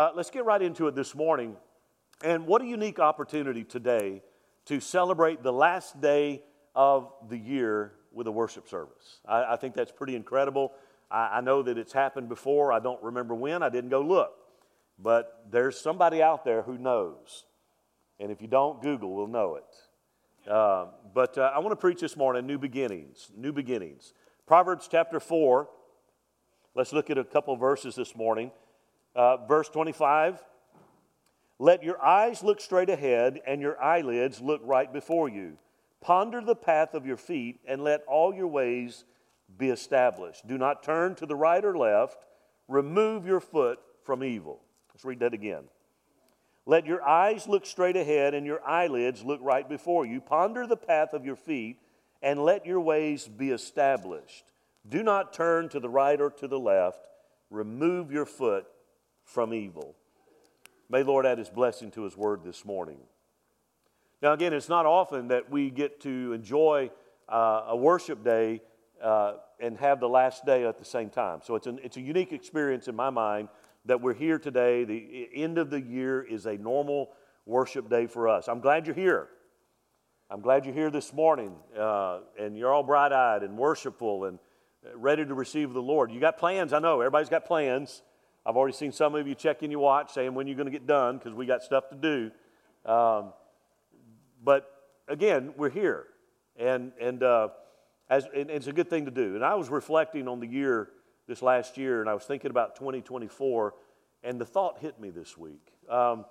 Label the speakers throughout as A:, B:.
A: Uh, let's get right into it this morning. And what a unique opportunity today to celebrate the last day of the year with a worship service. I, I think that's pretty incredible. I, I know that it's happened before. I don't remember when. I didn't go look. But there's somebody out there who knows. And if you don't, Google will know it. Uh, but uh, I want to preach this morning new beginnings. New beginnings. Proverbs chapter 4. Let's look at a couple verses this morning. Uh, verse 25 Let your eyes look straight ahead and your eyelids look right before you. Ponder the path of your feet and let all your ways be established. Do not turn to the right or left. Remove your foot from evil. Let's read that again. Let your eyes look straight ahead and your eyelids look right before you. Ponder the path of your feet and let your ways be established. Do not turn to the right or to the left. Remove your foot from evil. May Lord add his blessing to his word this morning. Now, again, it's not often that we get to enjoy uh, a worship day uh, and have the last day at the same time. So it's, an, it's a unique experience in my mind that we're here today. The end of the year is a normal worship day for us. I'm glad you're here. I'm glad you're here this morning uh, and you're all bright eyed and worshipful and ready to receive the Lord. You got plans, I know. Everybody's got plans. I've already seen some of you checking your watch saying when you're going to get done because we got stuff to do. Um, but again, we're here. And, and, uh, as, and it's a good thing to do. And I was reflecting on the year this last year, and I was thinking about 2024, and the thought hit me this week. Um,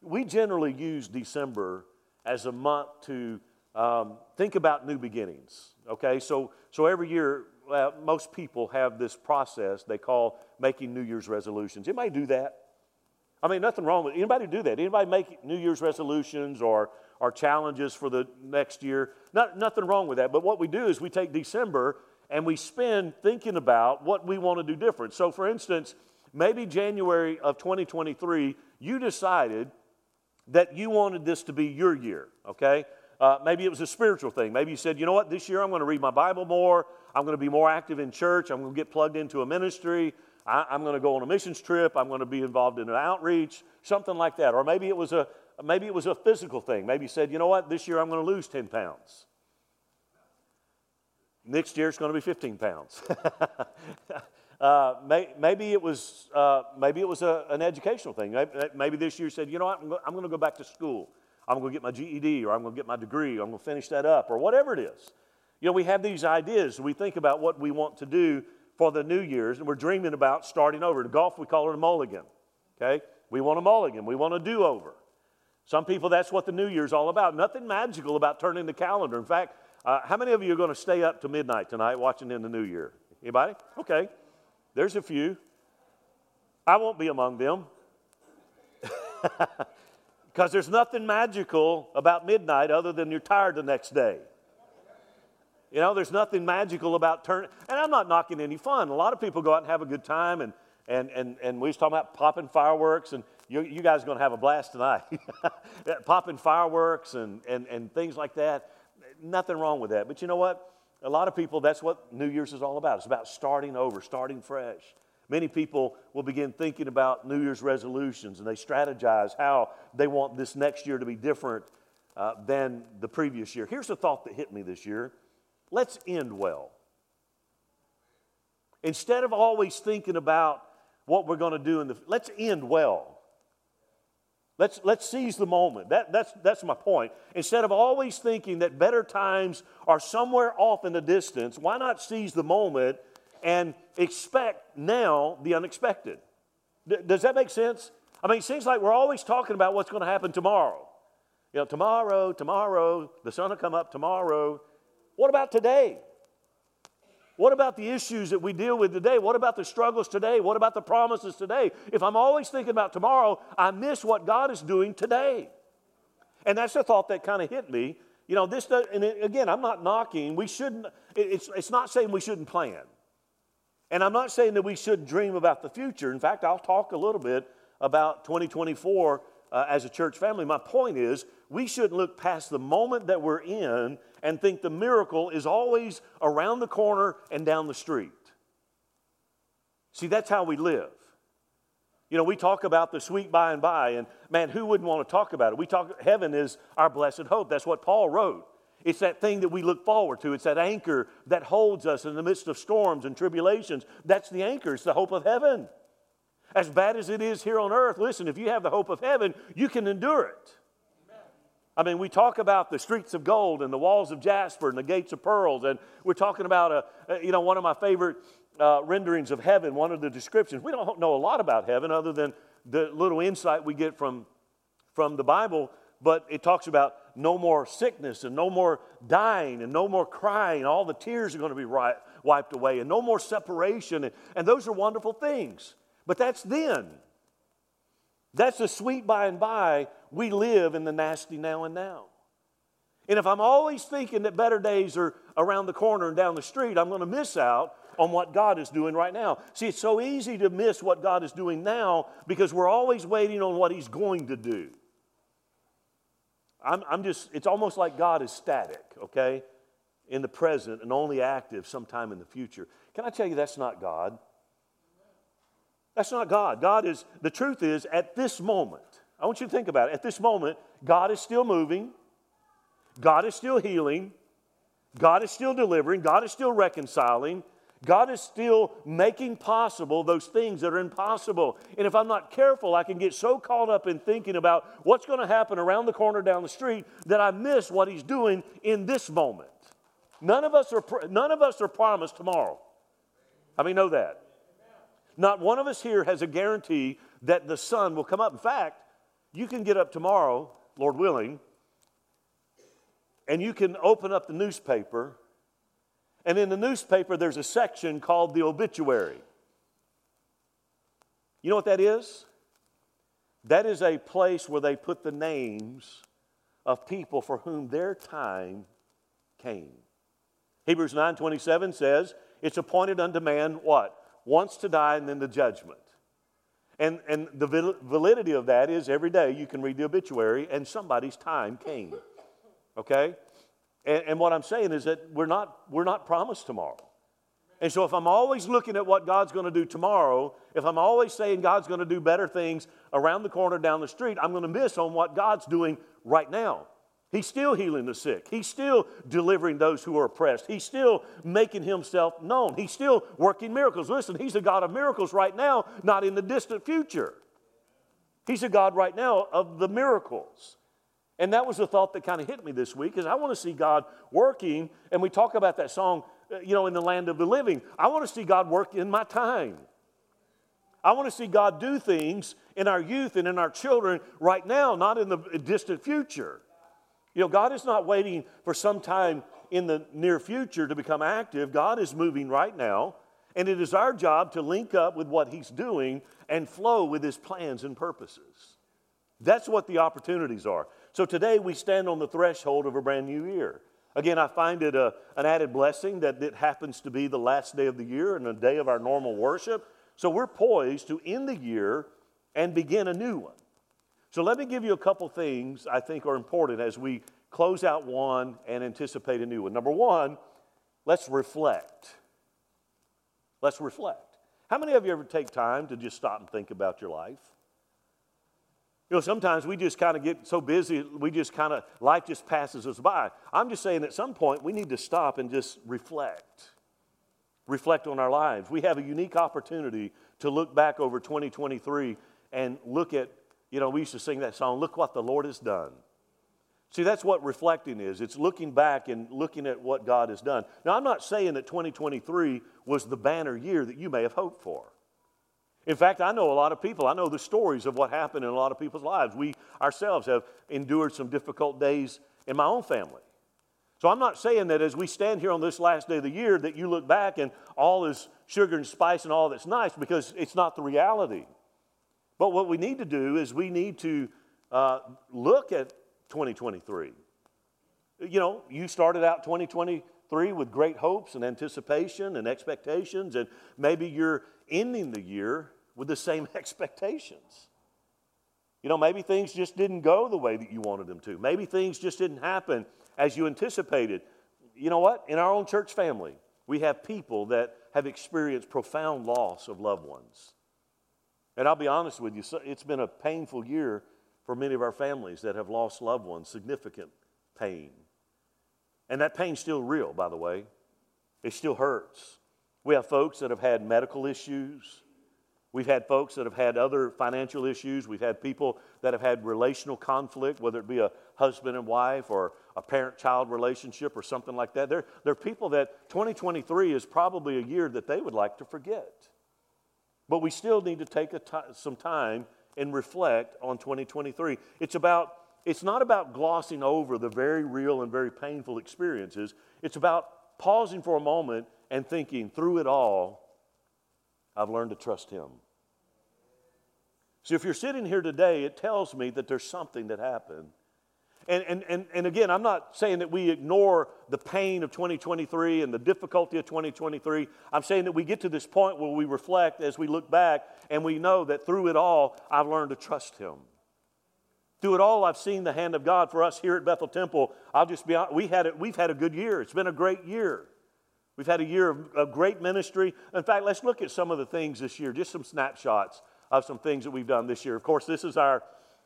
A: we generally use December as a month to um, think about new beginnings. Okay, so so every year, well, most people have this process they call making New Year's resolutions. Anybody do that? I mean, nothing wrong with anybody do that. Anybody make New Year's resolutions or or challenges for the next year? Not, nothing wrong with that. But what we do is we take December and we spend thinking about what we want to do different. So, for instance, maybe January of 2023, you decided that you wanted this to be your year, okay? Uh, maybe it was a spiritual thing. Maybe you said, you know what, this year I'm going to read my Bible more. I'm going to be more active in church. I'm going to get plugged into a ministry. I, am going to go on a missions trip. I'm going to be involved in an outreach, something like that. Or maybe it was a maybe it was a physical thing. Maybe you said, you know what, this year I'm going to lose 10 pounds. Next year it's going to be 15 pounds. uh, may, maybe it was, uh, maybe it was a, an educational thing. Maybe, this year said, you know what, I'm, I'm going to go back to school. I'm going to get my GED or I'm going to get my degree. I'm going to finish that up or whatever it is. You know, we have these ideas. We think about what we want to do for the New Year's and we're dreaming about starting over. In golf, we call it a mulligan. Okay? We want a mulligan. We want a do over. Some people, that's what the New Year's all about. Nothing magical about turning the calendar. In fact, uh, how many of you are going to stay up to midnight tonight watching in the new year? Anybody? Okay. There's a few. I won't be among them. Because there's nothing magical about midnight other than you're tired the next day. You know, there's nothing magical about turning, and I'm not knocking any fun. A lot of people go out and have a good time, and, and, and, and we was talking about popping fireworks, and you, you guys are going to have a blast tonight. popping fireworks and, and, and things like that. Nothing wrong with that. But you know what? A lot of people, that's what New Year's is all about. It's about starting over, starting fresh. Many people will begin thinking about New Year's resolutions and they strategize how they want this next year to be different uh, than the previous year. Here's a thought that hit me this year let's end well. Instead of always thinking about what we're going to do in the let's end well Let's, let's seize the moment. That, that's, that's my point. Instead of always thinking that better times are somewhere off in the distance, why not seize the moment and expect now the unexpected? D- does that make sense? I mean, it seems like we're always talking about what's going to happen tomorrow. You know, tomorrow, tomorrow, the sun will come up tomorrow. What about today? What about the issues that we deal with today? What about the struggles today? What about the promises today? If I'm always thinking about tomorrow, I miss what God is doing today. And that's the thought that kind of hit me. You know, this, does, and again, I'm not knocking. We shouldn't, it's, it's not saying we shouldn't plan. And I'm not saying that we shouldn't dream about the future. In fact, I'll talk a little bit about 2024 uh, as a church family. My point is, we shouldn't look past the moment that we're in and think the miracle is always around the corner and down the street. See, that's how we live. You know, we talk about the sweet by and by, and man, who wouldn't want to talk about it? We talk, heaven is our blessed hope. That's what Paul wrote. It's that thing that we look forward to. It's that anchor that holds us in the midst of storms and tribulations. That's the anchor. It's the hope of heaven. As bad as it is here on earth, listen, if you have the hope of heaven, you can endure it. I mean, we talk about the streets of gold and the walls of jasper and the gates of pearls, and we're talking about, a, you know, one of my favorite uh, renderings of heaven, one of the descriptions. We don't know a lot about heaven other than the little insight we get from, from the Bible, but it talks about no more sickness and no more dying and no more crying. All the tears are going to be ri- wiped away and no more separation. And, and those are wonderful things. But that's then. That's the sweet by and by. We live in the nasty now and now. And if I'm always thinking that better days are around the corner and down the street, I'm going to miss out on what God is doing right now. See, it's so easy to miss what God is doing now because we're always waiting on what He's going to do. I'm, I'm just, it's almost like God is static, okay, in the present and only active sometime in the future. Can I tell you that's not God? That's not God. God is, the truth is, at this moment, I want you to think about it. At this moment, God is still moving, God is still healing, God is still delivering, God is still reconciling, God is still making possible those things that are impossible. And if I'm not careful, I can get so caught up in thinking about what's going to happen around the corner down the street that I miss what He's doing in this moment. None of us are, none of us are promised tomorrow. How many know that? Not one of us here has a guarantee that the sun will come up. In fact, you can get up tomorrow, Lord willing, and you can open up the newspaper and in the newspaper, there's a section called the obituary. You know what that is? That is a place where they put the names of people for whom their time came. Hebrews 9:27 says, "It's appointed unto man what? Once to die and then the judgment." And, and the validity of that is every day you can read the obituary and somebody's time came. Okay? And, and what I'm saying is that we're not, we're not promised tomorrow. And so, if I'm always looking at what God's going to do tomorrow, if I'm always saying God's going to do better things around the corner down the street, I'm going to miss on what God's doing right now. He's still healing the sick. He's still delivering those who are oppressed. He's still making himself known. He's still working miracles. Listen, He's a God of miracles right now, not in the distant future. He's a God right now of the miracles. And that was the thought that kind of hit me this week is I want to see God working. And we talk about that song, uh, you know, in the land of the living. I want to see God work in my time. I want to see God do things in our youth and in our children right now, not in the distant future. You know, God is not waiting for some time in the near future to become active. God is moving right now, and it is our job to link up with what He's doing and flow with His plans and purposes. That's what the opportunities are. So today we stand on the threshold of a brand new year. Again, I find it a, an added blessing that it happens to be the last day of the year and a day of our normal worship. So we're poised to end the year and begin a new one. So let me give you a couple things I think are important as we close out one and anticipate a new one. Number one, let's reflect. Let's reflect. How many of you ever take time to just stop and think about your life? You know, sometimes we just kind of get so busy, we just kind of, life just passes us by. I'm just saying at some point we need to stop and just reflect. Reflect on our lives. We have a unique opportunity to look back over 2023 and look at, you know, we used to sing that song, Look What the Lord Has Done. See, that's what reflecting is. It's looking back and looking at what God has done. Now, I'm not saying that 2023 was the banner year that you may have hoped for. In fact, I know a lot of people, I know the stories of what happened in a lot of people's lives. We ourselves have endured some difficult days in my own family. So I'm not saying that as we stand here on this last day of the year that you look back and all is sugar and spice and all that's nice because it's not the reality. But what we need to do is we need to uh, look at 2023. You know, you started out 2023 with great hopes and anticipation and expectations, and maybe you're ending the year with the same expectations. You know, maybe things just didn't go the way that you wanted them to. Maybe things just didn't happen as you anticipated. You know what? In our own church family, we have people that have experienced profound loss of loved ones. And I'll be honest with you, it's been a painful year for many of our families that have lost loved ones, significant pain. And that pain's still real, by the way. It still hurts. We have folks that have had medical issues. We've had folks that have had other financial issues. We've had people that have had relational conflict, whether it be a husband and wife or a parent child relationship or something like that. There, there are people that 2023 is probably a year that they would like to forget. But we still need to take some time and reflect on 2023. It's about it's not about glossing over the very real and very painful experiences. It's about pausing for a moment and thinking through it all, I've learned to trust him. So if you're sitting here today, it tells me that there's something that happened and, and, and, and again, I'm not saying that we ignore the pain of 2023 and the difficulty of 2023. I'm saying that we get to this point where we reflect as we look back and we know that through it all, I've learned to trust Him. Through it all, I've seen the hand of God for us here at Bethel Temple. I'll just be honest, we had it, we've had a good year. It's been a great year. We've had a year of, of great ministry. In fact, let's look at some of the things this year, just some snapshots of some things that we've done this year. Of course, this is our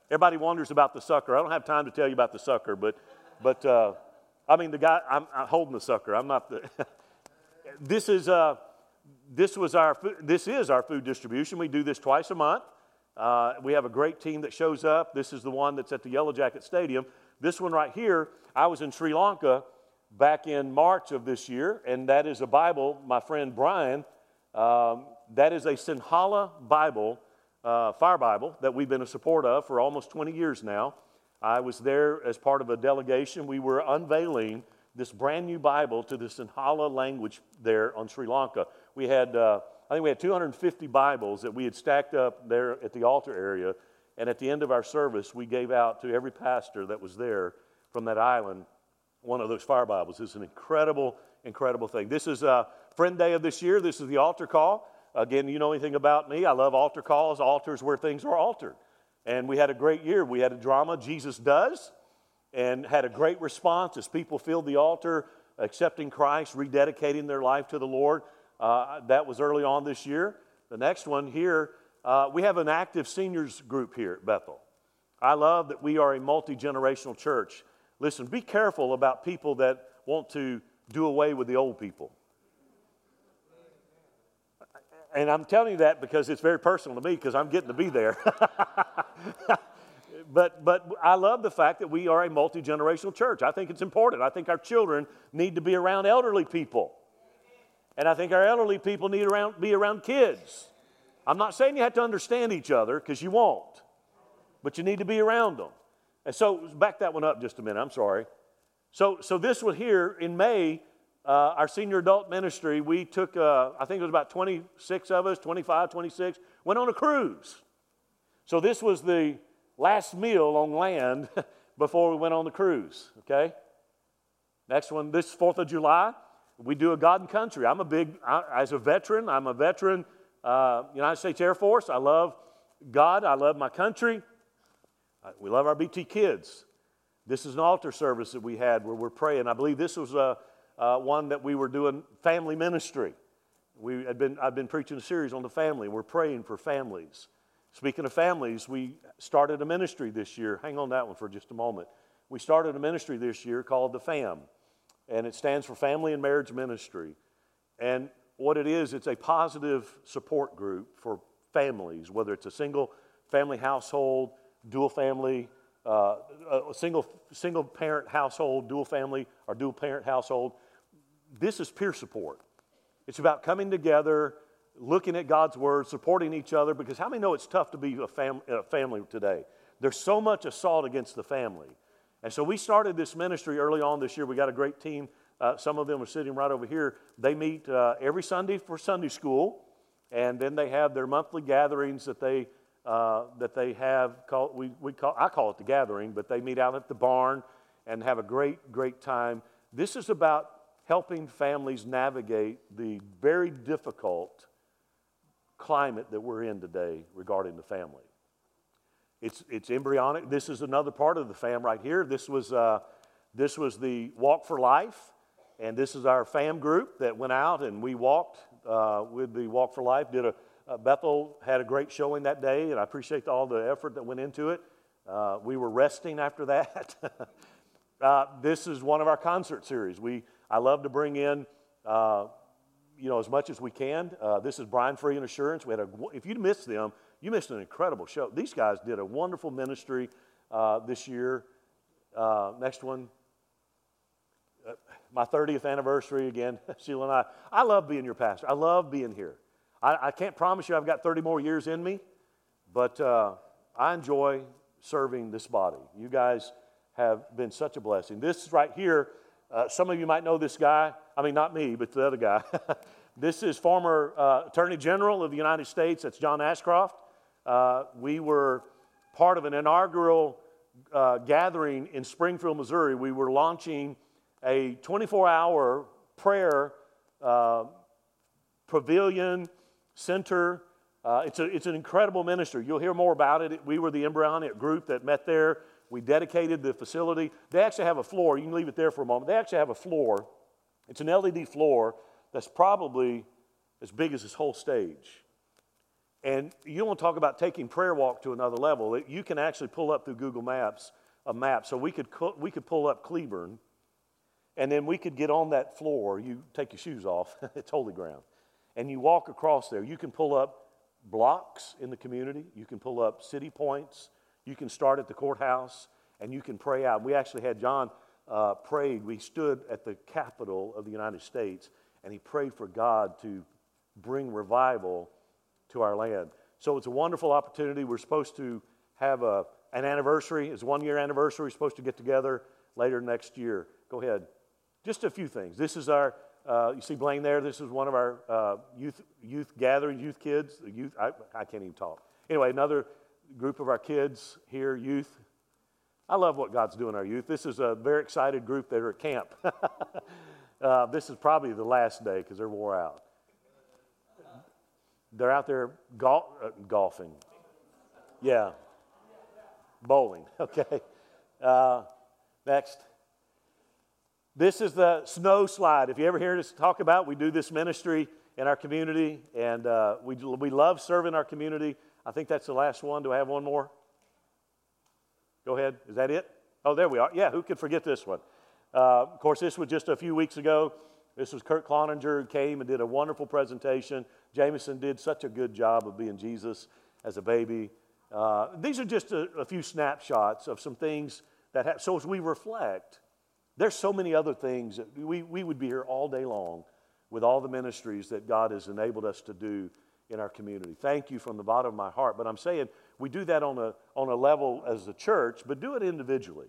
A: Everybody wonders about the sucker. I don't have time to tell you about the sucker, but, but uh, I mean, the guy, I'm, I'm, holding the sucker. I'm not the. this is, uh, this was our, this is our food distribution. We do this twice a month. Uh, we have a great team that shows up. This is the one that's at the Yellow Jacket Stadium. This one right here, I was in Sri Lanka back in March of this year, and that is a Bible, my friend Brian, um, that is a Sinhala Bible uh, Fire Bible that we've been a support of for almost 20 years now. I was there as part of a delegation. We were unveiling this brand new Bible to the Sinhala language there on Sri Lanka. We had, uh, I think we had 250 Bibles that we had stacked up there at the altar area. And at the end of our service, we gave out to every pastor that was there from that island one of those fire Bibles. It's an incredible, incredible thing. This is a uh, Friend Day of this year. This is the altar call. Again, you know anything about me? I love altar calls, altars where things are altered. And we had a great year. We had a drama, Jesus Does, and had a great response as people filled the altar, accepting Christ, rededicating their life to the Lord. Uh, that was early on this year. The next one here, uh, we have an active seniors group here at Bethel. I love that we are a multi generational church. Listen, be careful about people that want to do away with the old people and I'm telling you that because it's very personal to me because I'm getting to be there. but, but I love the fact that we are a multi generational church. I think it's important. I think our children need to be around elderly people. And I think our elderly people need to be around kids. I'm not saying you have to understand each other because you won't, but you need to be around them. And so, back that one up just a minute. I'm sorry. So, so this one here in May, uh, our senior adult ministry, we took, uh, I think it was about 26 of us, 25, 26, went on a cruise. So this was the last meal on land before we went on the cruise, okay? Next one, this 4th of July, we do a God and Country. I'm a big, I, as a veteran, I'm a veteran, uh, United States Air Force. I love God, I love my country. Uh, we love our BT kids. This is an altar service that we had where we're praying. I believe this was a uh, one that we were doing family ministry. We had been, I've been preaching a series on the family. We're praying for families. Speaking of families, we started a ministry this year. Hang on that one for just a moment. We started a ministry this year called the FAM, and it stands for Family and Marriage Ministry. And what it is, it's a positive support group for families, whether it's a single family household, dual family, uh, a single, single parent household, dual family, or dual parent household this is peer support. It's about coming together, looking at God's word, supporting each other, because how many know it's tough to be a, fam- a family today? There's so much assault against the family. And so we started this ministry early on this year. We got a great team. Uh, some of them are sitting right over here. They meet uh, every Sunday for Sunday school, and then they have their monthly gatherings that they uh, that they have. Called, we, we call I call it the gathering, but they meet out at the barn and have a great great time. This is about helping families navigate the very difficult climate that we're in today regarding the family. It's, it's embryonic. This is another part of the fam right here. This was, uh, this was the Walk for Life, and this is our fam group that went out and we walked uh, with the Walk for Life, did a, uh, Bethel had a great showing that day, and I appreciate all the effort that went into it. Uh, we were resting after that. uh, this is one of our concert series. We, I love to bring in, uh, you know, as much as we can. Uh, this is Brian Free and Assurance. We had a, if you missed them, you missed an incredible show. These guys did a wonderful ministry uh, this year. Uh, next one, my 30th anniversary again, Sheila and I. I love being your pastor. I love being here. I, I can't promise you I've got 30 more years in me, but I enjoy serving this body. You guys have been such a blessing. This right here, uh, some of you might know this guy. I mean, not me, but the other guy. this is former uh, Attorney General of the United States. That's John Ashcroft. Uh, we were part of an inaugural uh, gathering in Springfield, Missouri. We were launching a 24 hour prayer uh, pavilion center uh, it's, a, it's an incredible ministry. You'll hear more about it. We were the embryonic group that met there. We dedicated the facility. They actually have a floor. You can leave it there for a moment. They actually have a floor. It's an LED floor that's probably as big as this whole stage. And you want to talk about taking prayer walk to another level. You can actually pull up through Google Maps a map. So we could, we could pull up Cleburne, and then we could get on that floor. You take your shoes off, it's holy ground. And you walk across there. You can pull up blocks in the community. You can pull up city points. You can start at the courthouse and you can pray out. We actually had John uh, prayed. We stood at the Capitol of the United States and he prayed for God to bring revival to our land. So it's a wonderful opportunity. We're supposed to have a, an anniversary. It's one year anniversary. We're supposed to get together later next year. Go ahead. Just a few things. This is our uh, you see Blaine there. This is one of our uh, youth youth gathering, youth kids. Youth. I, I can't even talk. Anyway, another group of our kids here, youth. I love what God's doing our youth. This is a very excited group that are at camp. uh, this is probably the last day because they're wore out. They're out there gol- uh, golfing. Yeah. Bowling. Okay. Uh, next. This is the snow slide. If you ever hear us talk about, we do this ministry in our community, and uh, we, we love serving our community. I think that's the last one. Do I have one more? Go ahead. Is that it? Oh, there we are. Yeah, who could forget this one? Uh, of course, this was just a few weeks ago. This was Kurt Cloninger who came and did a wonderful presentation. Jameson did such a good job of being Jesus as a baby. Uh, these are just a, a, few snapshots of some things that have. So as we reflect, there's so many other things that we, we would be here all day long with all the ministries that God has enabled us to do in our community. Thank you from the bottom of my heart. But I'm saying we do that on a, on a level as a church, but do it individually.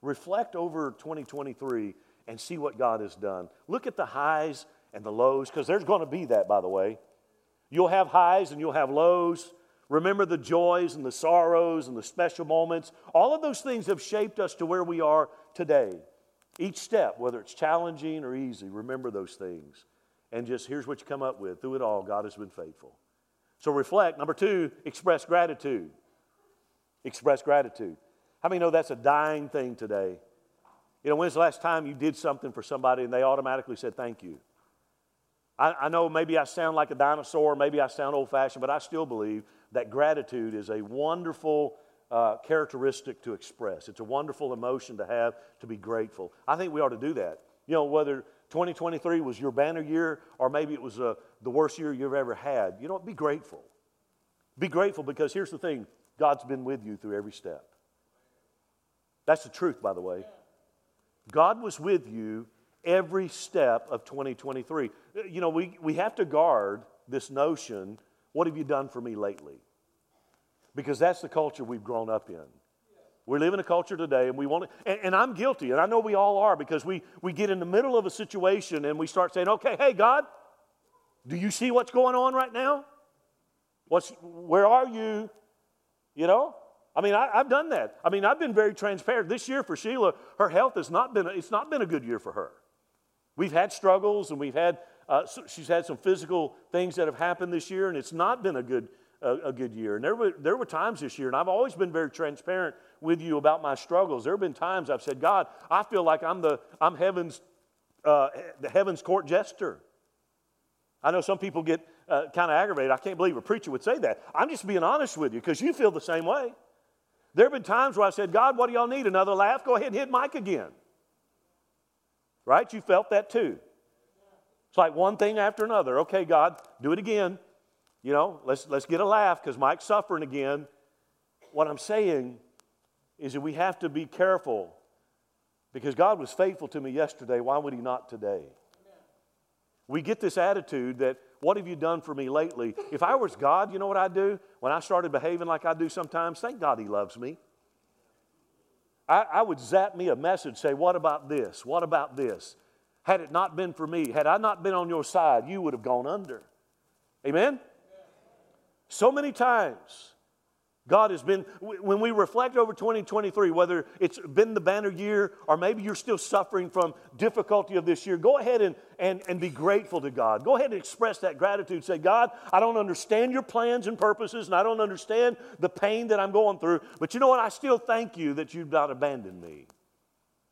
A: Reflect over 2023 and see what God has done. Look at the highs and the lows, because there's going to be that, by the way. You'll have highs and you'll have lows. Remember the joys and the sorrows and the special moments. All of those things have shaped us to where we are today. Each step, whether it's challenging or easy, remember those things. And just here's what you come up with. Through it all, God has been faithful. So reflect. Number two, express gratitude. Express gratitude. How many know that's a dying thing today? You know, when's the last time you did something for somebody and they automatically said thank you? I, I know maybe I sound like a dinosaur, maybe I sound old fashioned, but I still believe that gratitude is a wonderful uh, characteristic to express. It's a wonderful emotion to have to be grateful. I think we ought to do that. You know, whether 2023 was your banner year or maybe it was uh, the worst year you've ever had, you know, be grateful. Be grateful because here's the thing God's been with you through every step. That's the truth, by the way. God was with you every step of 2023. You know, we, we have to guard this notion what have you done for me lately? because that's the culture we've grown up in. We live in a culture today, and we want to, and, and, I'm guilty, and I know we all are, because we, we get in the middle of a situation and we start saying, okay, hey, God, do you see what's going on right now? What's, where are you? You know? I mean, I, have done that. I mean, I've been very transparent. This year for Sheila, her health has not been, it's not been a good year for her. We've had struggles, and we've had, uh, she's had some physical things that have happened this year, and it's not been a good a, a, good year. And there were, there were times this year, and I've always been very transparent with you about my struggles. There have been times I've said, God, I feel like I'm, the, I'm heaven's, uh, the heaven's court jester. I know some people get uh, kind of aggravated. I can't believe a preacher would say that. I'm just being honest with you because you feel the same way. There have been times where I said, God, what do y'all need? Another laugh? Go ahead and hit Mike again. Right? You felt that too. It's like one thing after another. Okay, God, do it again. You know, let's, let's get a laugh because Mike's suffering again. What I'm saying is that we have to be careful because God was faithful to me yesterday. Why would He not today? We get this attitude that, what have you done for me lately? If I was God, you know what I'd do? When I started behaving like I do sometimes, thank God He loves me. I, I would zap me a message, say, What about this? What about this? Had it not been for me, had I not been on your side, you would have gone under. Amen? So many times, God has been, when we reflect over 2023, whether it's been the banner year or maybe you're still suffering from difficulty of this year, go ahead and, and, and be grateful to God. Go ahead and express that gratitude. Say, God, I don't understand your plans and purposes, and I don't understand the pain that I'm going through, but you know what? I still thank you that you've not abandoned me.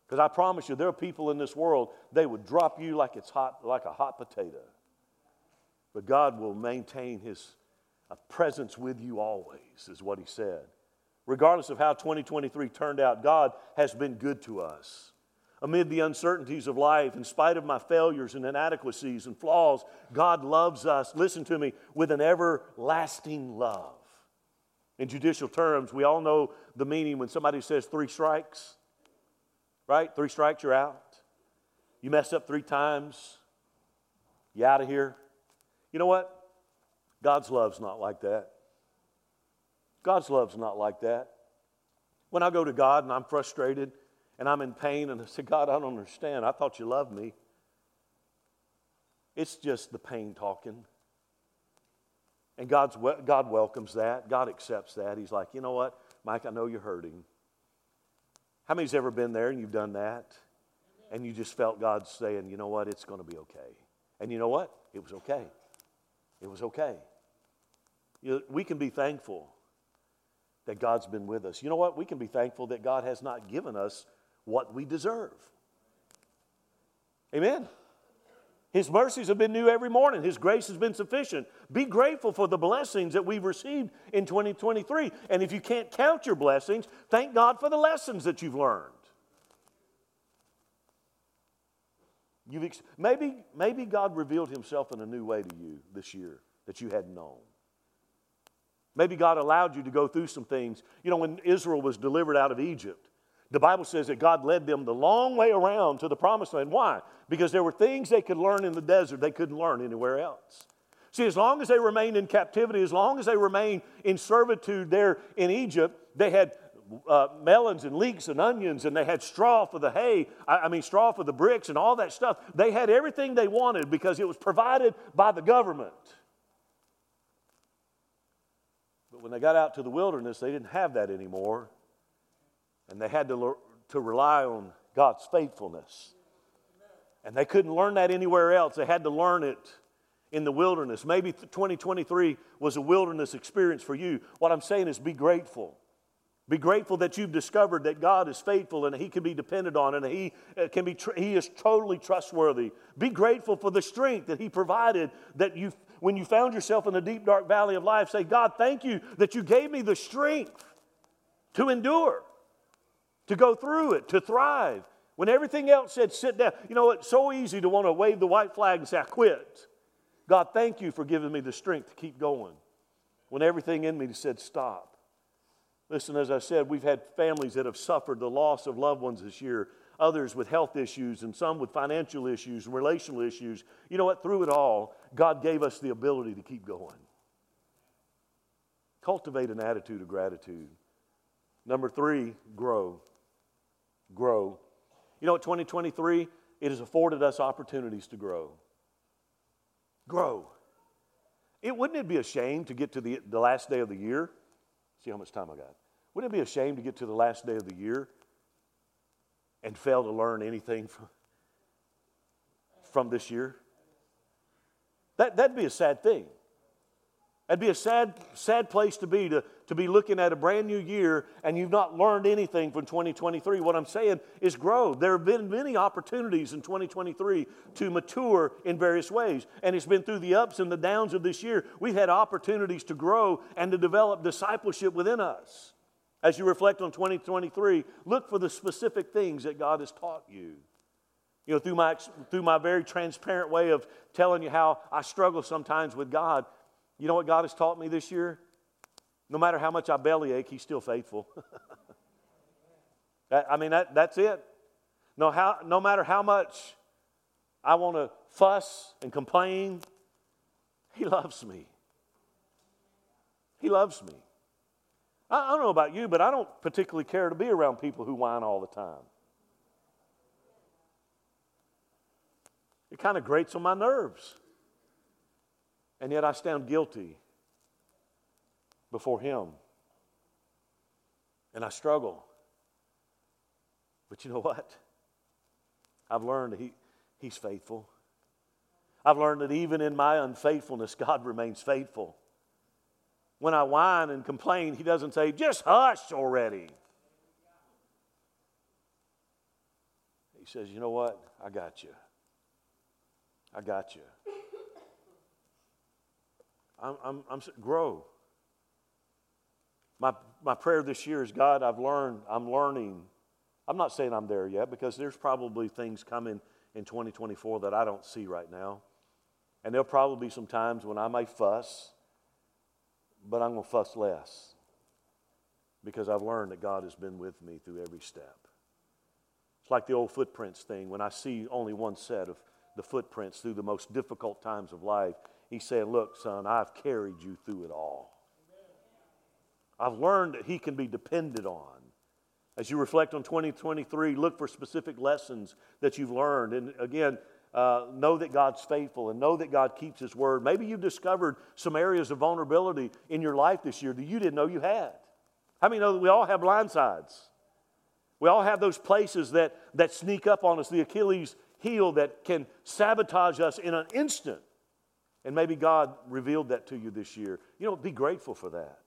A: Because I promise you, there are people in this world, they would drop you like it's hot, like a hot potato. But God will maintain his a presence with you always, is what he said. Regardless of how 2023 turned out, God has been good to us. Amid the uncertainties of life, in spite of my failures and inadequacies and flaws, God loves us, listen to me, with an everlasting love. In judicial terms, we all know the meaning when somebody says three strikes, right? Three strikes, you're out. You mess up three times, you out of here. You know what? God's love's not like that. God's love's not like that. When I go to God and I'm frustrated and I'm in pain and I say, God, I don't understand. I thought you loved me. It's just the pain talking. And God's, God welcomes that. God accepts that. He's like, you know what, Mike, I know you're hurting. How many's ever been there and you've done that? And you just felt God saying, you know what, it's going to be okay. And you know what? It was okay. It was okay. You know, we can be thankful that God's been with us. You know what? We can be thankful that God has not given us what we deserve. Amen. His mercies have been new every morning. His grace has been sufficient. Be grateful for the blessings that we've received in 2023. And if you can't count your blessings, thank God for the lessons that you've learned. You've ex- maybe, maybe God revealed himself in a new way to you this year that you hadn't known. Maybe God allowed you to go through some things. You know, when Israel was delivered out of Egypt, the Bible says that God led them the long way around to the promised land. Why? Because there were things they could learn in the desert they couldn't learn anywhere else. See, as long as they remained in captivity, as long as they remained in servitude there in Egypt, they had uh, melons and leeks and onions, and they had straw for the hay, I, I mean, straw for the bricks and all that stuff. They had everything they wanted because it was provided by the government. But when they got out to the wilderness, they didn't have that anymore. And they had to, to rely on God's faithfulness. And they couldn't learn that anywhere else. They had to learn it in the wilderness. Maybe 2023 was a wilderness experience for you. What I'm saying is be grateful. Be grateful that you've discovered that God is faithful and He can be depended on and He, uh, can be tr- he is totally trustworthy. Be grateful for the strength that He provided that you when you found yourself in the deep, dark valley of life, say, God, thank you that you gave me the strength to endure, to go through it, to thrive. When everything else said, sit down, you know, it's so easy to want to wave the white flag and say, I quit. God, thank you for giving me the strength to keep going. When everything in me said, stop. Listen, as I said, we've had families that have suffered the loss of loved ones this year others with health issues, and some with financial issues and relational issues. You know what? Through it all, God gave us the ability to keep going. Cultivate an attitude of gratitude. Number three, grow. Grow. You know what, 2023, it has afforded us opportunities to grow. Grow. It wouldn't it be a shame to get to the, the last day of the year? See how much time I got. Wouldn't it be a shame to get to the last day of the year and fail to learn anything from, from this year? That, that'd be a sad thing. That'd be a sad, sad place to be, to, to be looking at a brand new year and you've not learned anything from 2023. What I'm saying is grow. There have been many opportunities in 2023 to mature in various ways. And it's been through the ups and the downs of this year. We've had opportunities to grow and to develop discipleship within us. As you reflect on 2023, look for the specific things that God has taught you. You know, through my, through my very transparent way of telling you how I struggle sometimes with God, you know what God has taught me this year? No matter how much I bellyache, He's still faithful. I mean, that, that's it. No, how, no matter how much I want to fuss and complain, He loves me. He loves me. I, don't know about you, but I don't particularly care to be around people who whine all the time. It kind of grates on my nerves. And yet I stand guilty before Him. And I struggle. But you know what? I've learned that he, He's faithful. I've learned that even in my unfaithfulness, God remains faithful. When I whine and complain, He doesn't say, just hush already. He says, you know what? I got you. I got you. I'm, I'm, I'm grow. My, my prayer this year is God, I've learned, I'm learning. I'm not saying I'm there yet because there's probably things coming in 2024 that I don't see right now. And there'll probably be some times when I may fuss, but I'm going to fuss less because I've learned that God has been with me through every step. It's like the old footprints thing. When I see only one set of the footprints through the most difficult times of life, He's saying, Look, son, I've carried you through it all. I've learned that He can be depended on. As you reflect on 2023, look for specific lessons that you've learned. And again, uh, know that God's faithful and know that God keeps His word. Maybe you've discovered some areas of vulnerability in your life this year that you didn't know you had. How many know that we all have blind sides? We all have those places that, that sneak up on us, the Achilles heel that can sabotage us in an instant. And maybe God revealed that to you this year. You know, be grateful for that.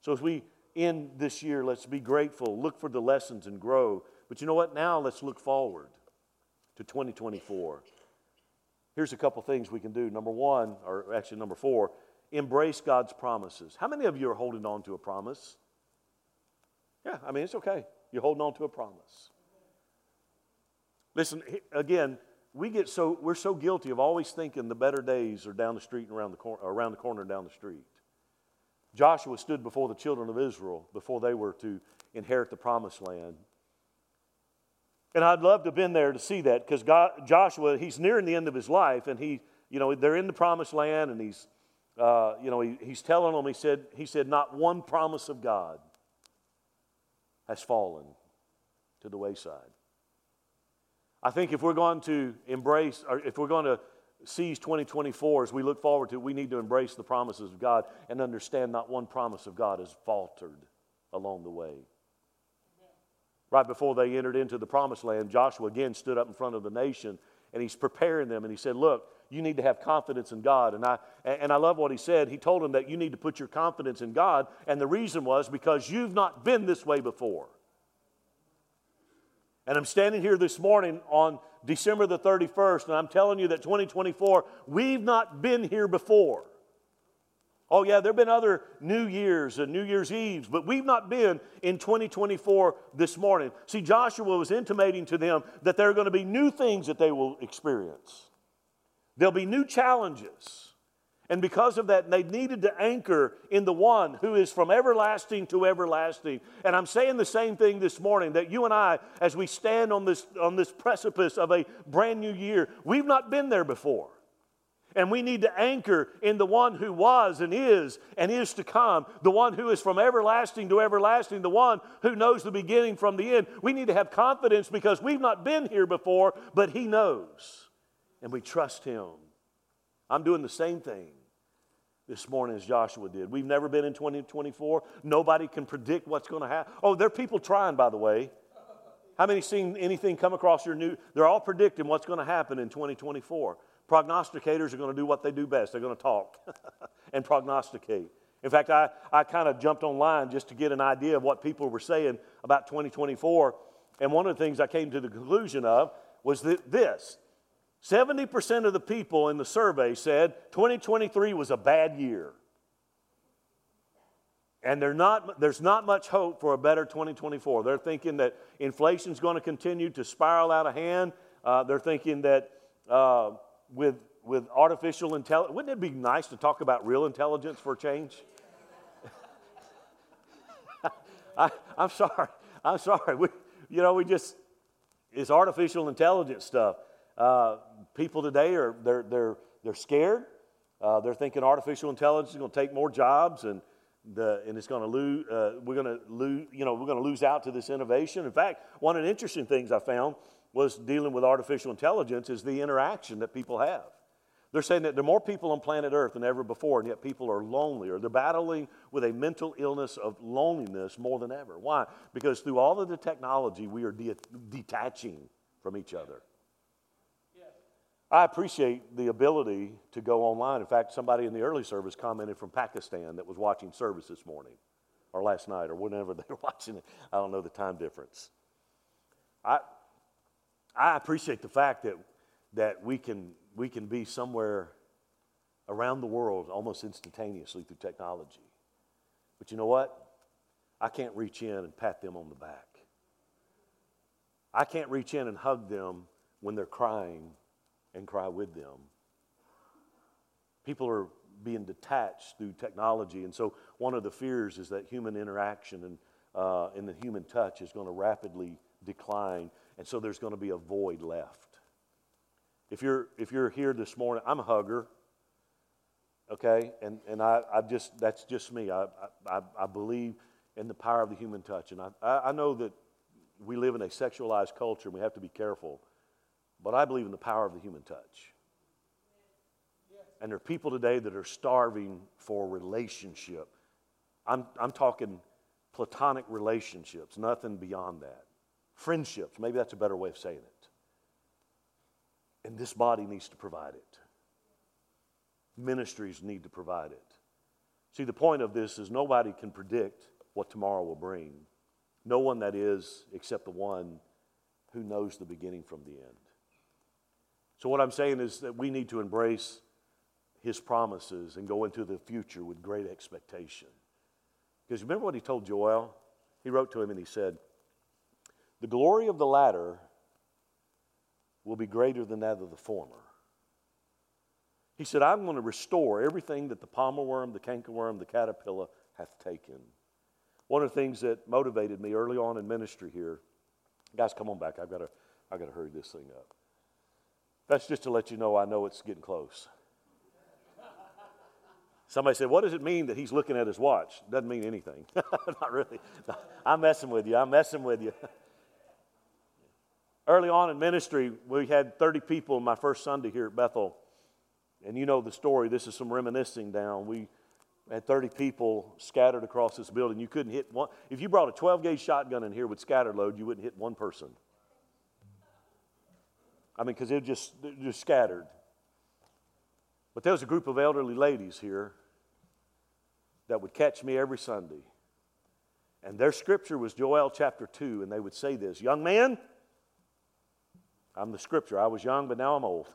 A: So as we end this year, let's be grateful, look for the lessons and grow. But you know what? Now let's look forward to 2024. Here's a couple things we can do. Number one, or actually number four, embrace God's promises. How many of you are holding on to a promise? Yeah, I mean, it's okay. You're holding on to a promise. Listen, again, we get so we're so guilty of always thinking the better days are down the street and around the corner, around the corner and down the street. Joshua stood before the children of Israel before they were to inherit the promised land. And I'd love to have been there to see that because Joshua, he's nearing the end of his life and he, you know, they're in the promised land and he's, uh, you know, he, he's telling them, he said, he said, not one promise of God has fallen to the wayside. I think if we're going to embrace, or if we're going to seize 2024 as we look forward to it, we need to embrace the promises of God and understand not one promise of God has faltered along the way. Right before they entered into the promised land, Joshua again stood up in front of the nation and he's preparing them and he said, Look, you need to have confidence in God. And I, and I love what he said. He told them that you need to put your confidence in God. And the reason was because you've not been this way before. And I'm standing here this morning on December the 31st, and I'm telling you that 2024, we've not been here before. Oh, yeah, there have been other New Year's and New Year's Eves, but we've not been in 2024 this morning. See, Joshua was intimating to them that there are going to be new things that they will experience, there'll be new challenges. And because of that, they needed to anchor in the one who is from everlasting to everlasting. And I'm saying the same thing this morning that you and I, as we stand on this, on this precipice of a brand new year, we've not been there before. And we need to anchor in the one who was and is and is to come, the one who is from everlasting to everlasting, the one who knows the beginning from the end. We need to have confidence because we've not been here before, but He knows. And we trust Him. I'm doing the same thing this morning as Joshua did. We've never been in 2024. Nobody can predict what's going to happen. Oh, there are people trying, by the way. How many seen anything come across your new? They're all predicting what's going to happen in 2024. Prognosticators are going to do what they do best they're going to talk and prognosticate. In fact, I, I kind of jumped online just to get an idea of what people were saying about 2024. And one of the things I came to the conclusion of was that this 70% of the people in the survey said 2023 was a bad year. And not, there's not much hope for a better 2024. They're thinking that inflation's going to continue to spiral out of hand. Uh, they're thinking that uh, with, with artificial intelligence, wouldn't it be nice to talk about real intelligence for a change? I, am sorry. I'm sorry. We, you know, we just, it's artificial intelligence stuff. Uh, people today are, they're, they're, they're scared. Uh, they're thinking artificial intelligence is going to take more jobs and, the, and it's going to lose, uh, we're going to lose, you know, we're going to lose out to this innovation. In fact, one of the interesting things I found was dealing with artificial intelligence is the interaction that people have. They're saying that there are more people on planet Earth than ever before, and yet people are lonely, or they're battling with a mental illness of loneliness more than ever. Why? Because through all of the technology, we are de- detaching from each other. I appreciate the ability to go online. In fact, somebody in the early service commented from Pakistan that was watching service this morning or last night or whenever they were watching it. I don't know the time difference. I, I appreciate the fact that, that we, can, we can be somewhere around the world almost instantaneously through technology. But you know what? I can't reach in and pat them on the back. I can't reach in and hug them when they're crying and cry with them. People are being detached through technology, and so one of the fears is that human interaction and, uh, and the human touch is going to rapidly decline, and so there's going to be a void left. If you're, if you're here this morning, I'm a hugger, okay, and, and I, I just, that's just me. I, I, I believe in the power of the human touch, and I, I know that we live in a sexualized culture, and we have to be careful but I believe in the power of the human touch. And there are people today that are starving for relationship. I'm, I'm talking platonic relationships, nothing beyond that. Friendships, maybe that's a better way of saying it. And this body needs to provide it. Ministries need to provide it. See, the point of this is nobody can predict what tomorrow will bring. No one that is, except the one who knows the beginning from the end. So, what I'm saying is that we need to embrace his promises and go into the future with great expectation. Because remember what he told Joel? He wrote to him and he said, The glory of the latter will be greater than that of the former. He said, I'm going to restore everything that the palmer worm, the cankerworm, the caterpillar hath taken. One of the things that motivated me early on in ministry here, guys, come on back. I've got to, I've got to hurry this thing up. That's just to let you know I know it's getting close. Somebody said, What does it mean that he's looking at his watch? Doesn't mean anything. Not really. I'm messing with you. I'm messing with you. Early on in ministry, we had 30 people my first Sunday here at Bethel. And you know the story. This is some reminiscing down. We had 30 people scattered across this building. You couldn't hit one. If you brought a 12 gauge shotgun in here with scatter load, you wouldn't hit one person. I mean, because they're just, just scattered. But there was a group of elderly ladies here that would catch me every Sunday. And their scripture was Joel chapter 2, and they would say this Young man, I'm the scripture. I was young, but now I'm old.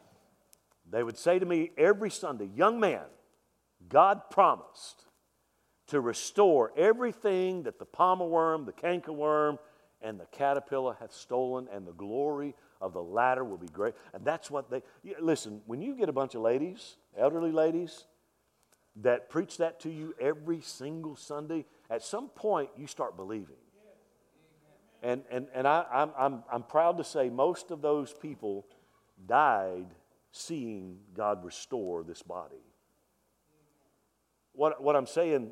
A: they would say to me every Sunday, Young man, God promised to restore everything that the palmer worm, the cankerworm, and the caterpillar hath stolen, and the glory of the latter will be great. And that's what they listen, when you get a bunch of ladies, elderly ladies, that preach that to you every single Sunday, at some point you start believing. And, and, and I, I'm, I'm, I'm proud to say most of those people died seeing God restore this body. What, what I'm saying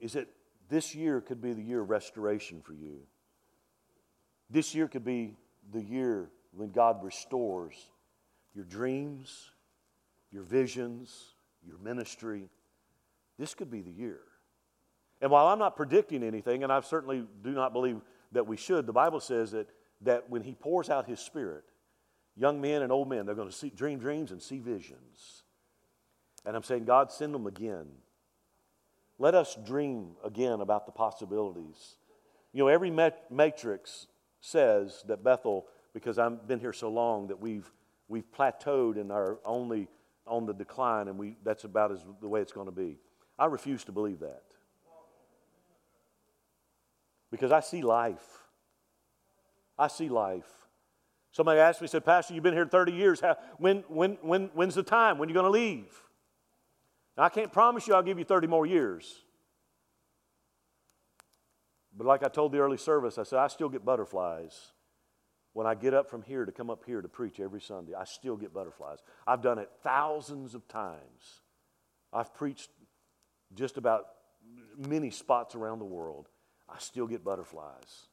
A: is that this year could be the year of restoration for you. This year could be the year when God restores your dreams, your visions, your ministry. This could be the year. And while I'm not predicting anything, and I certainly do not believe that we should, the Bible says that, that when He pours out His Spirit, Young men and old men, they're going to see, dream dreams and see visions. And I'm saying, God, send them again. Let us dream again about the possibilities. You know, every matrix says that Bethel, because I've been here so long, that we've, we've plateaued and are only on the decline, and we, that's about as, the way it's going to be. I refuse to believe that. Because I see life. I see life. Somebody asked me, said, Pastor, you've been here 30 years. How, when, when, when, when's the time? When are you going to leave? Now, I can't promise you I'll give you 30 more years. But like I told the early service, I said, I still get butterflies when I get up from here to come up here to preach every Sunday. I still get butterflies. I've done it thousands of times. I've preached just about many spots around the world. I still get butterflies.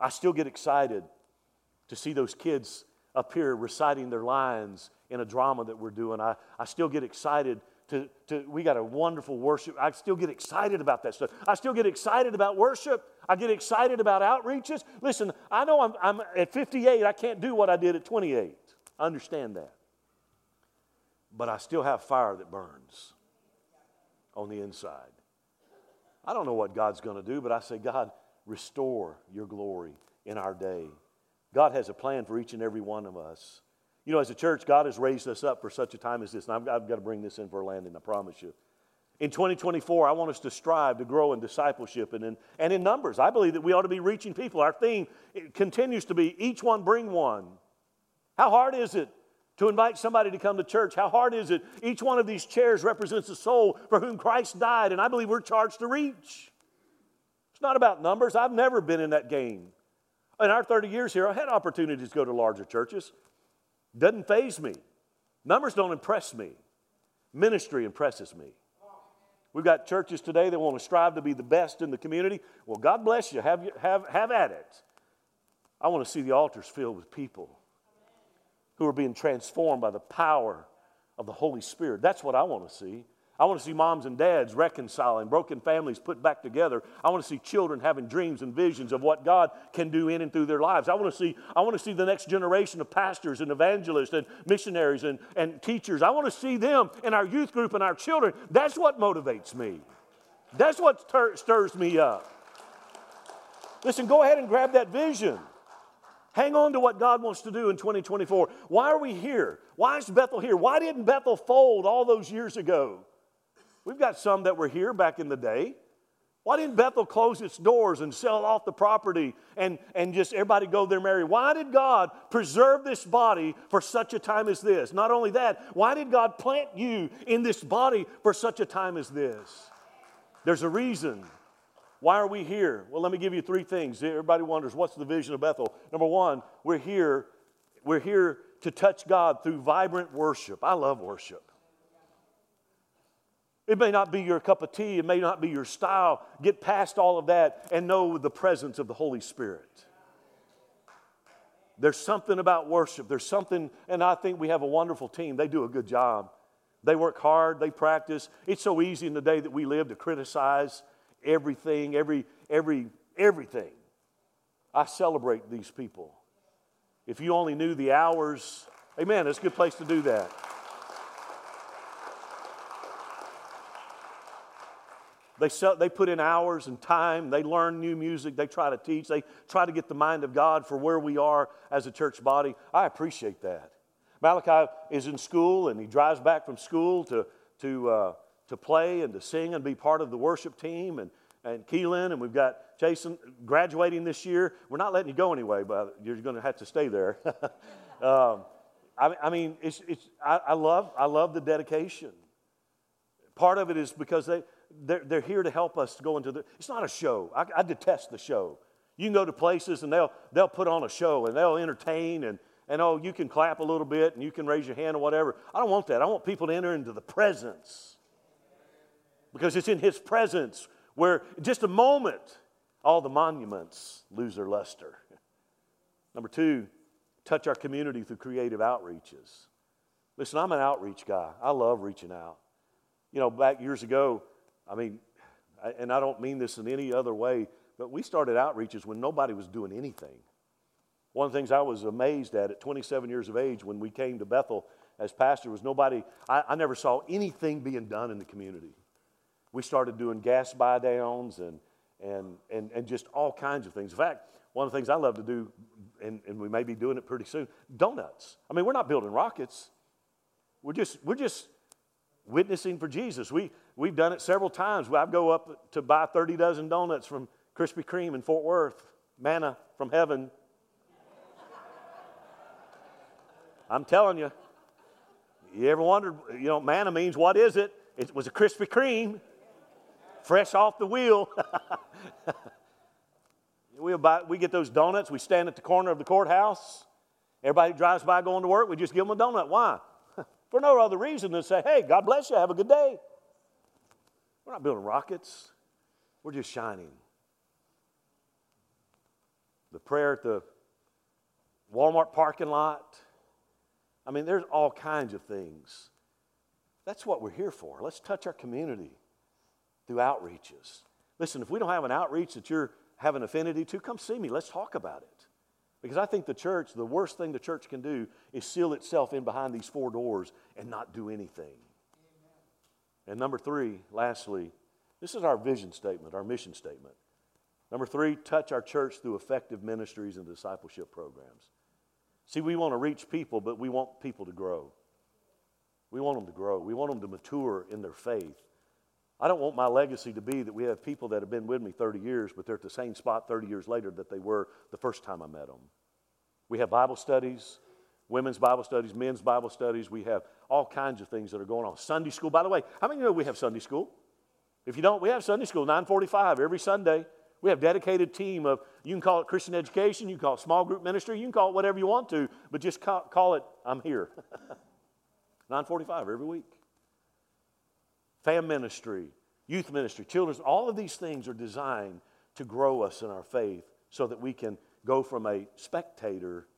A: I still get excited to see those kids up here reciting their lines in a drama that we're doing. I, I still get excited to, to, we got a wonderful worship. I still get excited about that stuff. I still get excited about worship. I get excited about outreaches. Listen, I know I'm, I'm at 58, I can't do what I did at 28. I understand that. But I still have fire that burns on the inside. I don't know what God's going to do, but I say, God, restore your glory in our day. God has a plan for each and every one of us. You know, as a church, God has raised us up for such a time as this. And I've, I've got to bring this in for landing, I promise you. In 2024, I want us to strive to grow in discipleship and in, and in numbers. I believe that we ought to be reaching people. Our theme continues to be each one bring one. How hard is it to invite somebody to come to church? How hard is it? Each one of these chairs represents a soul for whom Christ died, and I believe we're charged to reach. It's not about numbers. I've never been in that game. In our 30 years here, I had opportunities to go to larger churches. Doesn't faze me. Numbers don't impress me. Ministry impresses me. We've got churches today that want to strive to be the best in the community. Well, God bless you. Have, have, have at it. I want to see the altars filled with people who are being transformed by the power of the Holy Spirit. That's what I want to see. I want to see moms and dads reconciling, broken families put back together. I want to see children having dreams and visions of what God can do in and through their lives. I want to see, I want to see the next generation of pastors and evangelists and missionaries and, and teachers. I want to see them in our youth group and our children. That's what motivates me. That's what stir, stirs me up. Listen, go ahead and grab that vision. Hang on to what God wants to do in 2024. Why are we here? Why is Bethel here? Why didn't Bethel fold all those years ago? We've got some that were here back in the day. Why didn't Bethel close its doors and sell off the property and, and just everybody go there marry? Why did God preserve this body for such a time as this? Not only that, why did God plant you in this body for such a time as this? There's a reason. Why are we here? Well, let me give you three things. Everybody wonders what's the vision of Bethel? Number one, we're here, we're here to touch God through vibrant worship. I love worship. It may not be your cup of tea, it may not be your style. Get past all of that and know the presence of the Holy Spirit. There's something about worship. There's something, and I think we have a wonderful team. They do a good job. They work hard, they practice. It's so easy in the day that we live to criticize everything, every, every, everything. I celebrate these people. If you only knew the hours, amen, it's a good place to do that. They, sell, they put in hours and time. They learn new music. They try to teach. They try to get the mind of God for where we are as a church body. I appreciate that. Malachi is in school and he drives back from school to, to, uh, to play and to sing and be part of the worship team. And, and Keelan, and we've got Jason graduating this year. We're not letting you go anyway, but you're going to have to stay there. um, I, I, mean, it's, it's, I, I, love, I love the dedication. Part of it is because they, they're, they're here to help us go into the. It's not a show. I, I detest the show. You can go to places and they'll, they'll put on a show and they'll entertain and, and oh, you can clap a little bit and you can raise your hand or whatever. I don't want that. I want people to enter into the presence because it's in His presence where just a moment all the monuments lose their luster. Number two, touch our community through creative outreaches. Listen, I'm an outreach guy. I love reaching out. You know, back years ago, I mean, and I don't mean this in any other way, but we started outreaches when nobody was doing anything. One of the things I was amazed at at 27 years of age when we came to Bethel as pastor was nobody, I, I never saw anything being done in the community. We started doing gas buy downs and, and, and, and just all kinds of things. In fact, one of the things I love to do, and, and we may be doing it pretty soon, donuts. I mean, we're not building rockets. We're just, we're just witnessing for Jesus. We, we've done it several times. I go up to buy 30 dozen donuts from Krispy Kreme in Fort Worth, manna from heaven. I'm telling you, you ever wondered, you know, manna means what is it? It was a Krispy Kreme, fresh off the wheel. we, buy, we get those donuts, we stand at the corner of the courthouse. Everybody drives by going to work, we just give them a donut. Why? For no other reason than to say, hey, God bless you, have a good day. We're not building rockets, we're just shining. The prayer at the Walmart parking lot. I mean, there's all kinds of things. That's what we're here for. Let's touch our community through outreaches. Listen, if we don't have an outreach that you're having affinity to, come see me. Let's talk about it. Because I think the church, the worst thing the church can do is seal itself in behind these four doors and not do anything. Amen. And number three, lastly, this is our vision statement, our mission statement. Number three, touch our church through effective ministries and discipleship programs. See, we want to reach people, but we want people to grow. We want them to grow. We want them to mature in their faith. I don't want my legacy to be that we have people that have been with me 30 years, but they're at the same spot 30 years later that they were the first time I met them. We have Bible studies, women's Bible studies, men's Bible studies. We have all kinds of things that are going on. Sunday school, by the way, how many know we have Sunday school? If you don't, we have Sunday school, 945 every Sunday. We have dedicated team of, you can call it Christian education, you can call it small group ministry, you can call it whatever you want to, but just call, call it, I'm here. 945 every week fam ministry, youth ministry, children's, all of these things are designed to grow us in our faith so that we can go from a spectator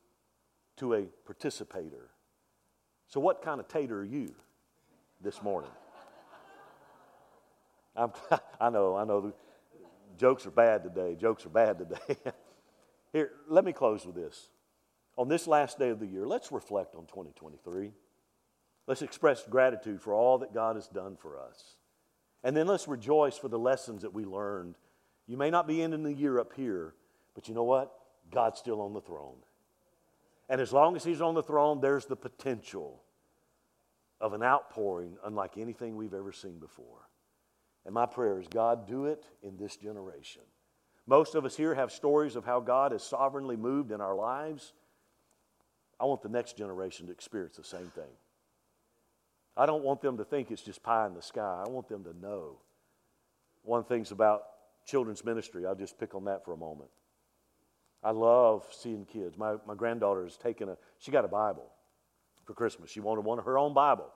A: to a participator. So, what kind of tater are you this morning? I'm, I know, I know. Jokes are bad today. Jokes are bad today. Here, let me close with this. On this last day of the year, let's reflect on 2023. Let's express gratitude for all that God has done for us. And then let's rejoice for the lessons that we learned. You may not be ending the year up here, but you know what? God's still on the throne. And as long as He's on the throne, there's the potential of an outpouring unlike anything we've ever seen before. And my prayer is God, do it in this generation. Most of us here have stories of how God has sovereignly moved in our lives. I want the next generation to experience the same thing. I don't want them to think it's just pie in the sky. I want them to know. One things about children's ministry, I'll just pick on that for a moment. I love seeing kids. My, my granddaughter has taken a, she got a Bible for Christmas. She wanted one of her own Bible.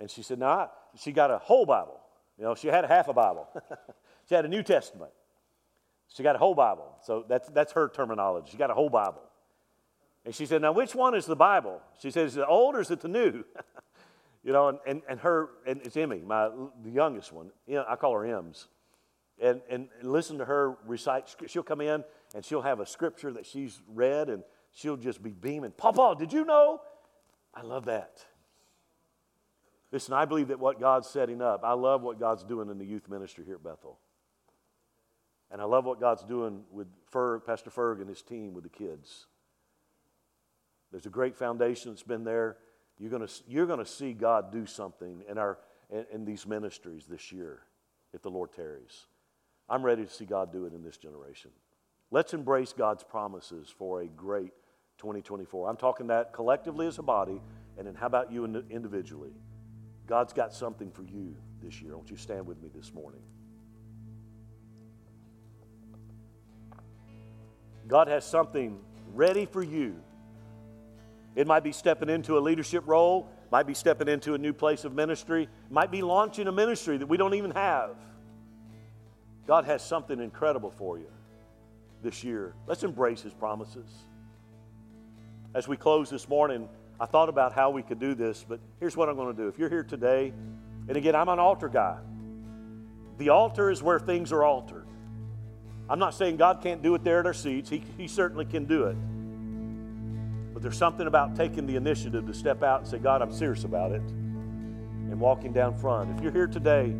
A: And she said, no, she got a whole Bible. You know, she had half a Bible. she had a New Testament. She got a whole Bible. So that's, that's her terminology. She got a whole Bible. And she said, now which one is the Bible? She it the old or is it the new? You know, and, and, and her, and it's Emmy, my, the youngest one. You know, I call her Ems. And, and listen to her recite. She'll come in and she'll have a scripture that she's read and she'll just be beaming. Papa, did you know? I love that. Listen, I believe that what God's setting up, I love what God's doing in the youth ministry here at Bethel. And I love what God's doing with Ferg, Pastor Ferg and his team with the kids. There's a great foundation that's been there. You're going to, you're going to see God do something in, our, in, in these ministries this year if the Lord tarries. I'm ready to see God do it in this generation. Let's embrace God's promises for a great 2024. I'm talking that collectively as a body, and then how about you individually? God's got something for you this year. Won't you stand with me this morning? God has something ready for you it might be stepping into a leadership role, might be stepping into a new place of ministry, might be launching a ministry that we don't even have. God has something incredible for you this year. Let's embrace His promises. As we close this morning, I thought about how we could do this, but here's what I'm going to do. If you're here today, and again, I'm an altar guy, the altar is where things are altered. I'm not saying God can't do it there at our seats, He, he certainly can do it.
B: But there's something about taking the initiative to step out and say, God, I'm serious about it, and walking down front. If you're here today,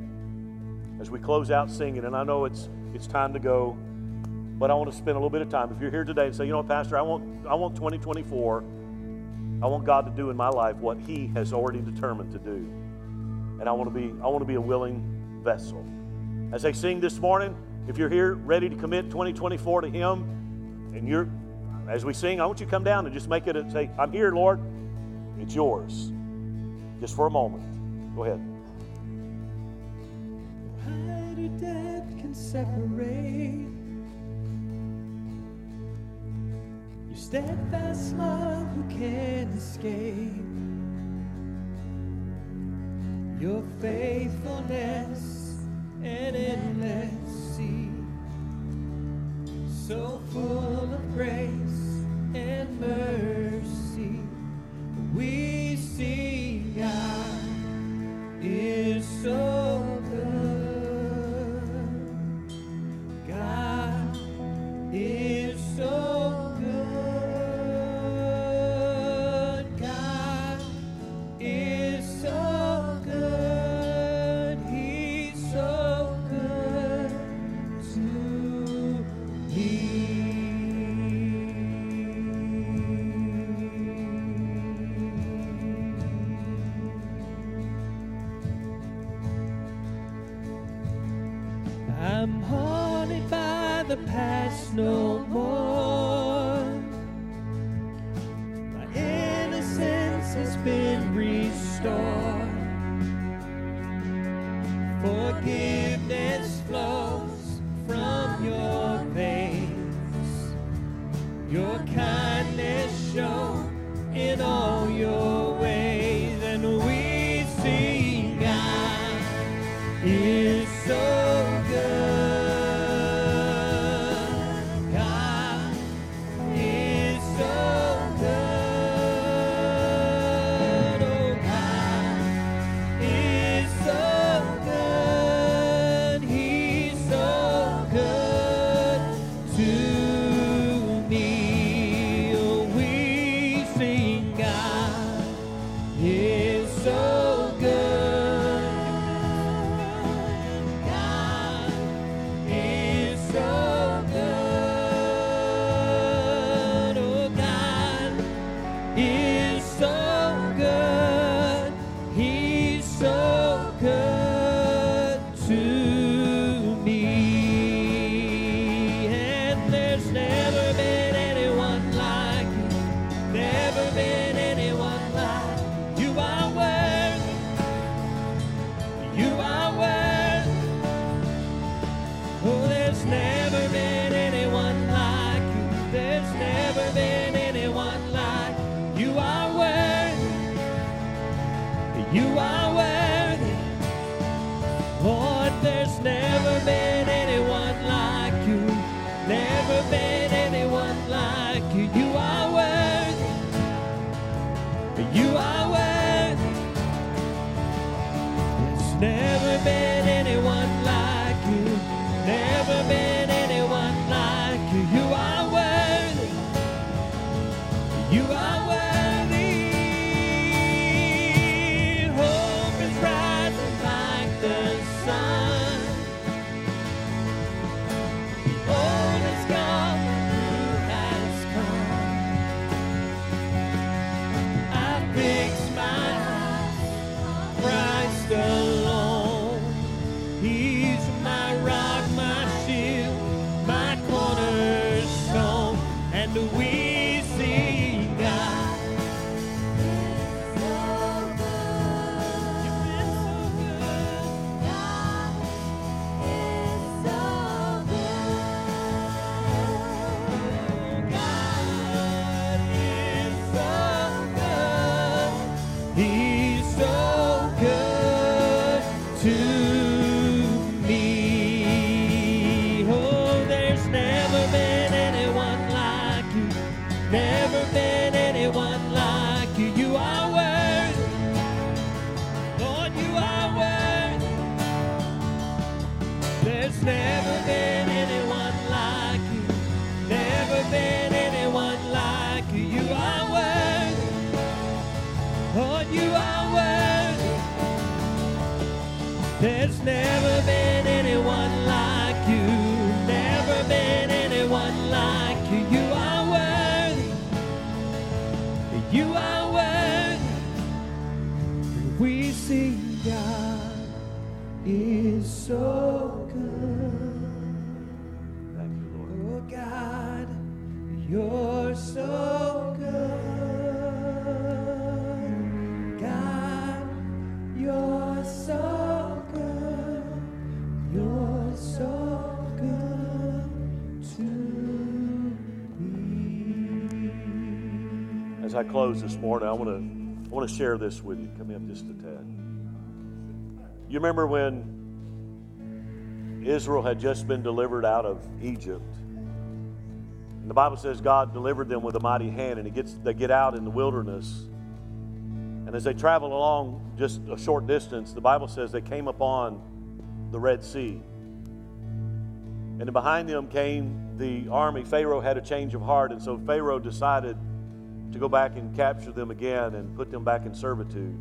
B: as we close out singing, and I know it's it's time to go, but I want to spend a little bit of time. If you're here today and say, you know what, Pastor, I want I want 2024. I want God to do in my life what He has already determined to do. And I want to be, I want to be a willing vessel. As they sing this morning, if you're here ready to commit 2024 to Him, and you're, as we sing, I want you to come down and just make it and say, I'm here, Lord. It's yours. Just for a moment. Go ahead. can separate your steadfast love who can't escape your faithfulness and endless sea so full of grace and mercy. We see God is so good. God is so
A: As I close this morning, I want to I want to share this with you. Come up just a tad. You remember when Israel had just been delivered out of Egypt? And the Bible says God delivered them with a mighty hand, and it gets, they get out in the wilderness. And as they travel along just a short distance, the Bible says they came upon the Red Sea. And behind them came the army. Pharaoh had a change of heart, and so Pharaoh decided to go back and capture them again and put them back in servitude.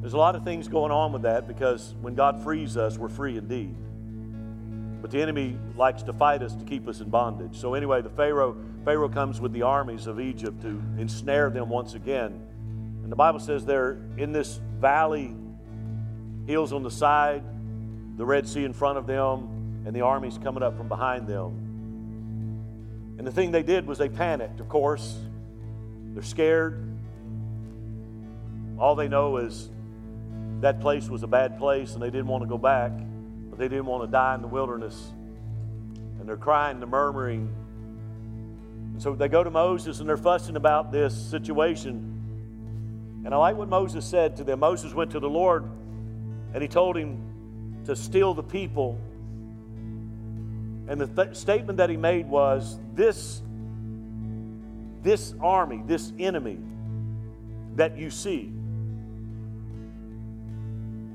A: There's a lot of things going on with that because when God frees us, we're free indeed. But the enemy likes to fight us to keep us in bondage. So anyway, the Pharaoh Pharaoh comes with the armies of Egypt to ensnare them once again. And the Bible says they're in this valley, hills on the side, the Red Sea in front of them, and the armies coming up from behind them. And the thing they did was they panicked, of course. They're scared. All they know is that place was a bad place and they didn't want to go back, but they didn't want to die in the wilderness. And they're crying, they're murmuring. And so they go to Moses and they're fussing about this situation. And I like what Moses said to them. Moses went to the Lord and he told him to steal the people. And the th- statement that he made was this, this army, this enemy that you see,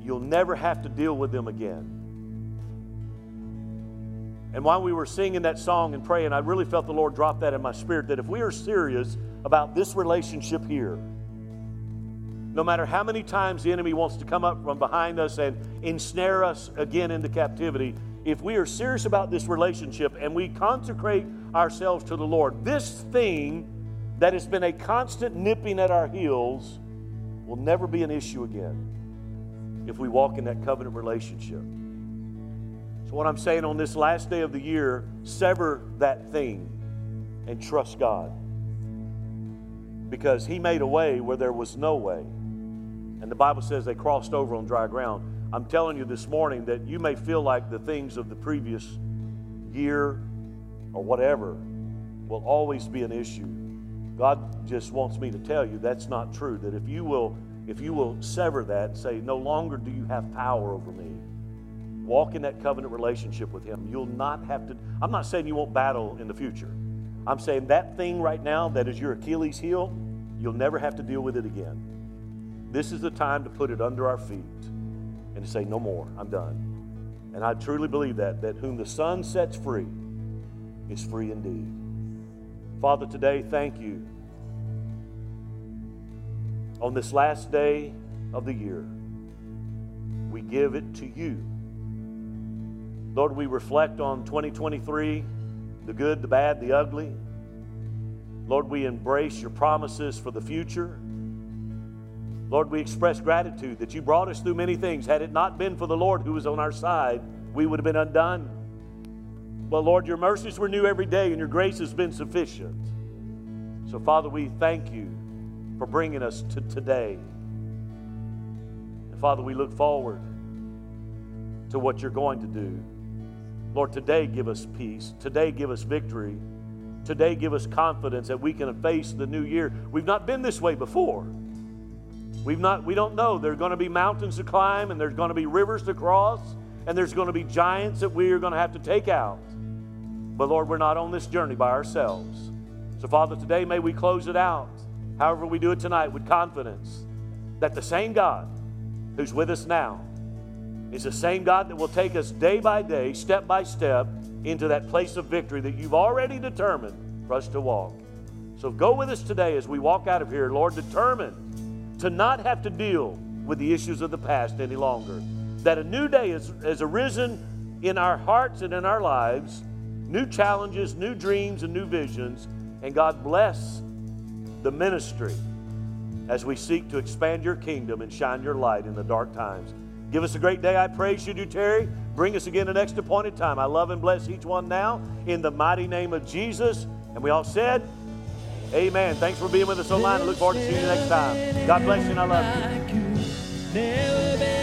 A: you'll never have to deal with them again. And while we were singing that song and praying, I really felt the Lord drop that in my spirit that if we are serious about this relationship here, no matter how many times the enemy wants to come up from behind us and ensnare us again into captivity, if we are serious about this relationship and we consecrate ourselves to the Lord, this thing that has been a constant nipping at our heels will never be an issue again if we walk in that covenant relationship. So, what I'm saying on this last day of the year, sever that thing and trust God. Because He made a way where there was no way. And the Bible says they crossed over on dry ground. I'm telling you this morning that you may feel like the things of the previous year or whatever will always be an issue. God just wants me to tell you that's not true. That if you will if you will sever that say, No longer do you have power over me, walk in that covenant relationship with Him. You'll not have to. I'm not saying you won't battle in the future. I'm saying that thing right now that is your Achilles heel, you'll never have to deal with it again. This is the time to put it under our feet and to say, No more, I'm done. And I truly believe that, that whom the Son sets free is free indeed. Father, today, thank you on this last day of the year, we give it to you. Lord, we reflect on 2023, the good, the bad, the ugly. Lord, we embrace your promises for the future. Lord, we express gratitude that you brought us through many things. Had it not been for the Lord who was on our side, we would have been undone. But Lord, your mercies were new every day and your grace has been sufficient. So, Father, we thank you for bringing us to today. And Father, we look forward to what you're going to do. Lord, today give us peace. Today give us victory. Today give us confidence that we can face the new year. We've not been this way before. We've not, we don't know. There are going to be mountains to climb, and there's going to be rivers to cross, and there's going to be giants that we are going to have to take out. But Lord, we're not on this journey by ourselves. So, Father, today may we close it out however we do it tonight, with confidence that the same God who's with us now is the same God that will take us day by day, step by step, into that place of victory that you've already determined for us to walk. So go with us today as we walk out of here, Lord, determined to not have to deal with the issues of the past any longer. That a new day has, has arisen in our hearts and in our lives, new challenges, new dreams, and new visions. And God bless the ministry as we seek to expand your kingdom and shine your light in the dark times. Give us a great day. I praise you, do Terry. Bring us again the next appointed time. I love and bless each one now. In the mighty name of Jesus,
B: And we all said, Amen. Thanks for being with us online. I look forward to seeing you next time. God bless you and I love you.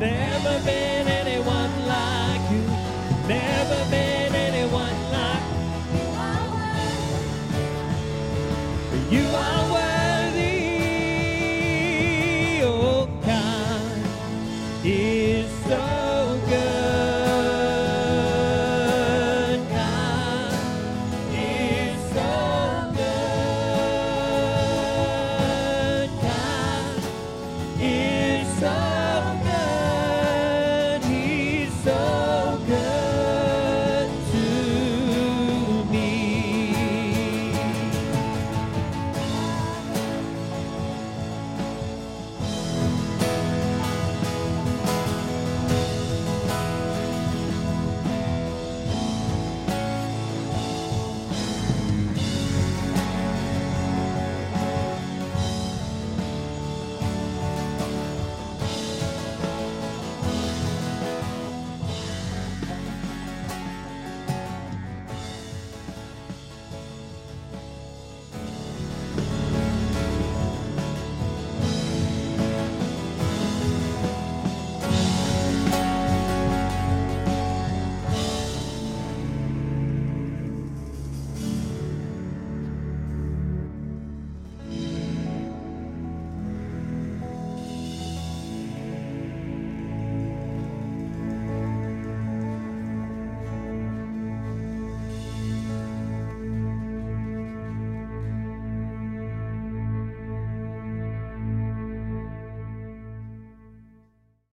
C: You